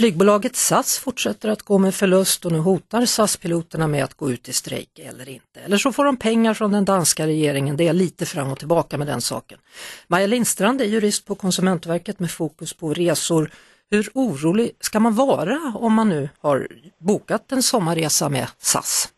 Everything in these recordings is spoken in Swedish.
Flygbolaget SAS fortsätter att gå med förlust och nu hotar SAS-piloterna med att gå ut i strejk eller inte. Eller så får de pengar från den danska regeringen, det är lite fram och tillbaka med den saken. Maja Lindstrand är jurist på Konsumentverket med fokus på resor. Hur orolig ska man vara om man nu har bokat en sommarresa med SAS?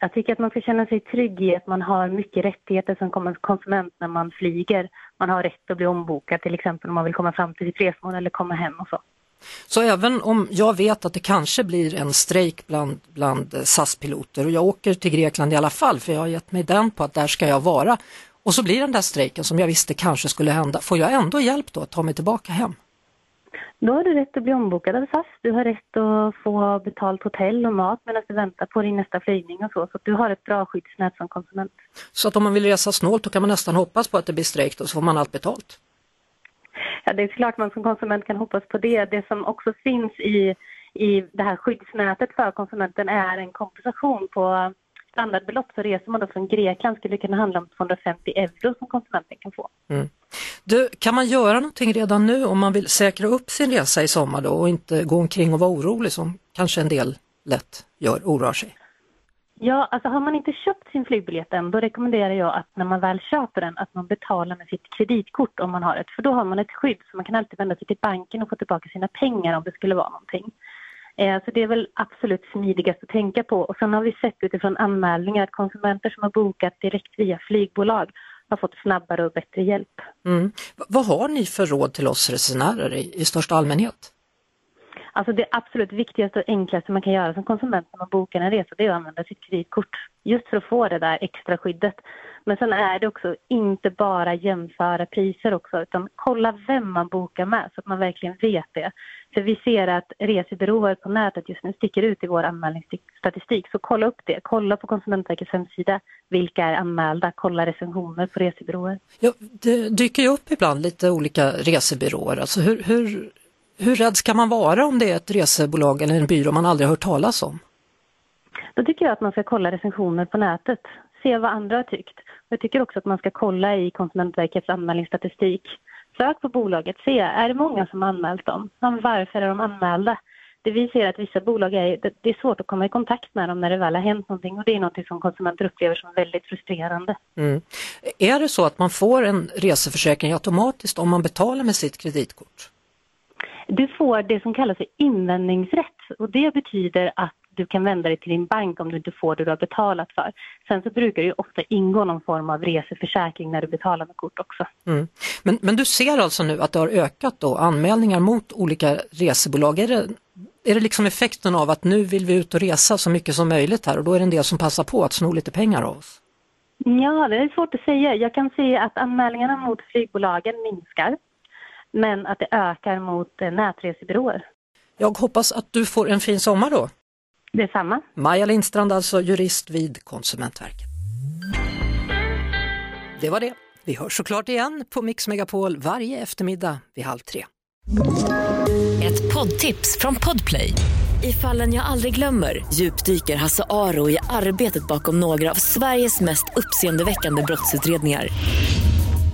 Jag tycker att man ska känna sig trygg i att man har mycket rättigheter som konsument när man flyger. Man har rätt att bli ombokad till exempel om man vill komma fram till sitt resmål eller komma hem och så. Så även om jag vet att det kanske blir en strejk bland, bland SAS-piloter och jag åker till Grekland i alla fall för jag har gett mig den på att där ska jag vara och så blir den där strejken som jag visste kanske skulle hända, får jag ändå hjälp då att ta mig tillbaka hem? Då har du rätt att bli ombokad av SAS. Du har rätt att få betalt hotell och mat medan du väntar på din nästa flygning och så. Så du har ett bra skyddsnät som konsument. Så att om man vill resa snålt då kan man nästan hoppas på att det blir strejk då så får man allt betalt? Ja, det är klart man som konsument kan hoppas på det. Det som också finns i, i det här skyddsnätet för konsumenten är en kompensation på standardbelopp. Så reser man då från Grekland skulle det kunna handla om 250 euro som konsumenten kan få. Mm. Du, kan man göra någonting redan nu om man vill säkra upp sin resa i sommar då och inte gå omkring och vara orolig som kanske en del lätt gör, oroar sig? Ja, alltså har man inte köpt sin flygbiljett än, då rekommenderar jag att när man väl köper den, att man betalar med sitt kreditkort om man har ett. För då har man ett skydd, så man kan alltid vända sig till banken och få tillbaka sina pengar om det skulle vara någonting. Eh, så det är väl absolut smidigast att tänka på. Och sen har vi sett utifrån anmälningar att konsumenter som har bokat direkt via flygbolag har fått snabbare och bättre hjälp. Mm. Vad har ni för råd till oss resenärer i, i största allmänhet? Alltså det absolut viktigaste och enklaste man kan göra som konsument när man bokar en resa det är att använda sitt kreditkort. Just för att få det där extra skyddet. Men sen är det också inte bara jämföra priser också utan kolla vem man bokar med så att man verkligen vet det. För vi ser att resebyråer på nätet just nu sticker ut i vår anmälningsstatistik. Så kolla upp det. Kolla på Konsumentverkets hemsida vilka är anmälda. Kolla recensioner på resebyråer. Ja, det dyker ju upp ibland lite olika resebyråer. Alltså hur, hur, hur rädd ska man vara om det är ett resebolag eller en byrå man aldrig hört talas om? Då tycker jag att man ska kolla recensioner på nätet, se vad andra har tyckt. Jag tycker också att man ska kolla i Konsumentverkets anmälningsstatistik. Sök på bolaget, se, är det många som har anmält dem? Varför är de anmälda? Det vi ser att vissa bolag är, det är svårt att komma i kontakt med dem när det väl har hänt någonting och det är något som konsumenter upplever som väldigt frustrerande. Mm. Är det så att man får en reseförsäkring automatiskt om man betalar med sitt kreditkort? Du får det som kallas för invändningsrätt och det betyder att du kan vända dig till din bank om du inte får det du har betalat för. Sen så brukar det ju ofta ingå någon form av reseförsäkring när du betalar med kort också. Mm. Men, men du ser alltså nu att det har ökat då anmälningar mot olika resebolag. Är det, är det liksom effekten av att nu vill vi ut och resa så mycket som möjligt här och då är det en del som passar på att sno lite pengar av oss? Ja, det är svårt att säga. Jag kan se att anmälningarna mot flygbolagen minskar men att det ökar mot eh, nätresebyråer. Jag hoppas att du får en fin sommar då. Detsamma. Maja Lindstrand, alltså jurist vid Konsumentverket. Det var det. Vi hörs såklart igen på Mix Megapol varje eftermiddag vid halv tre. Ett poddtips från Podplay. I fallen jag aldrig glömmer djupdyker Hasse Aro i arbetet bakom några av Sveriges mest uppseendeväckande brottsutredningar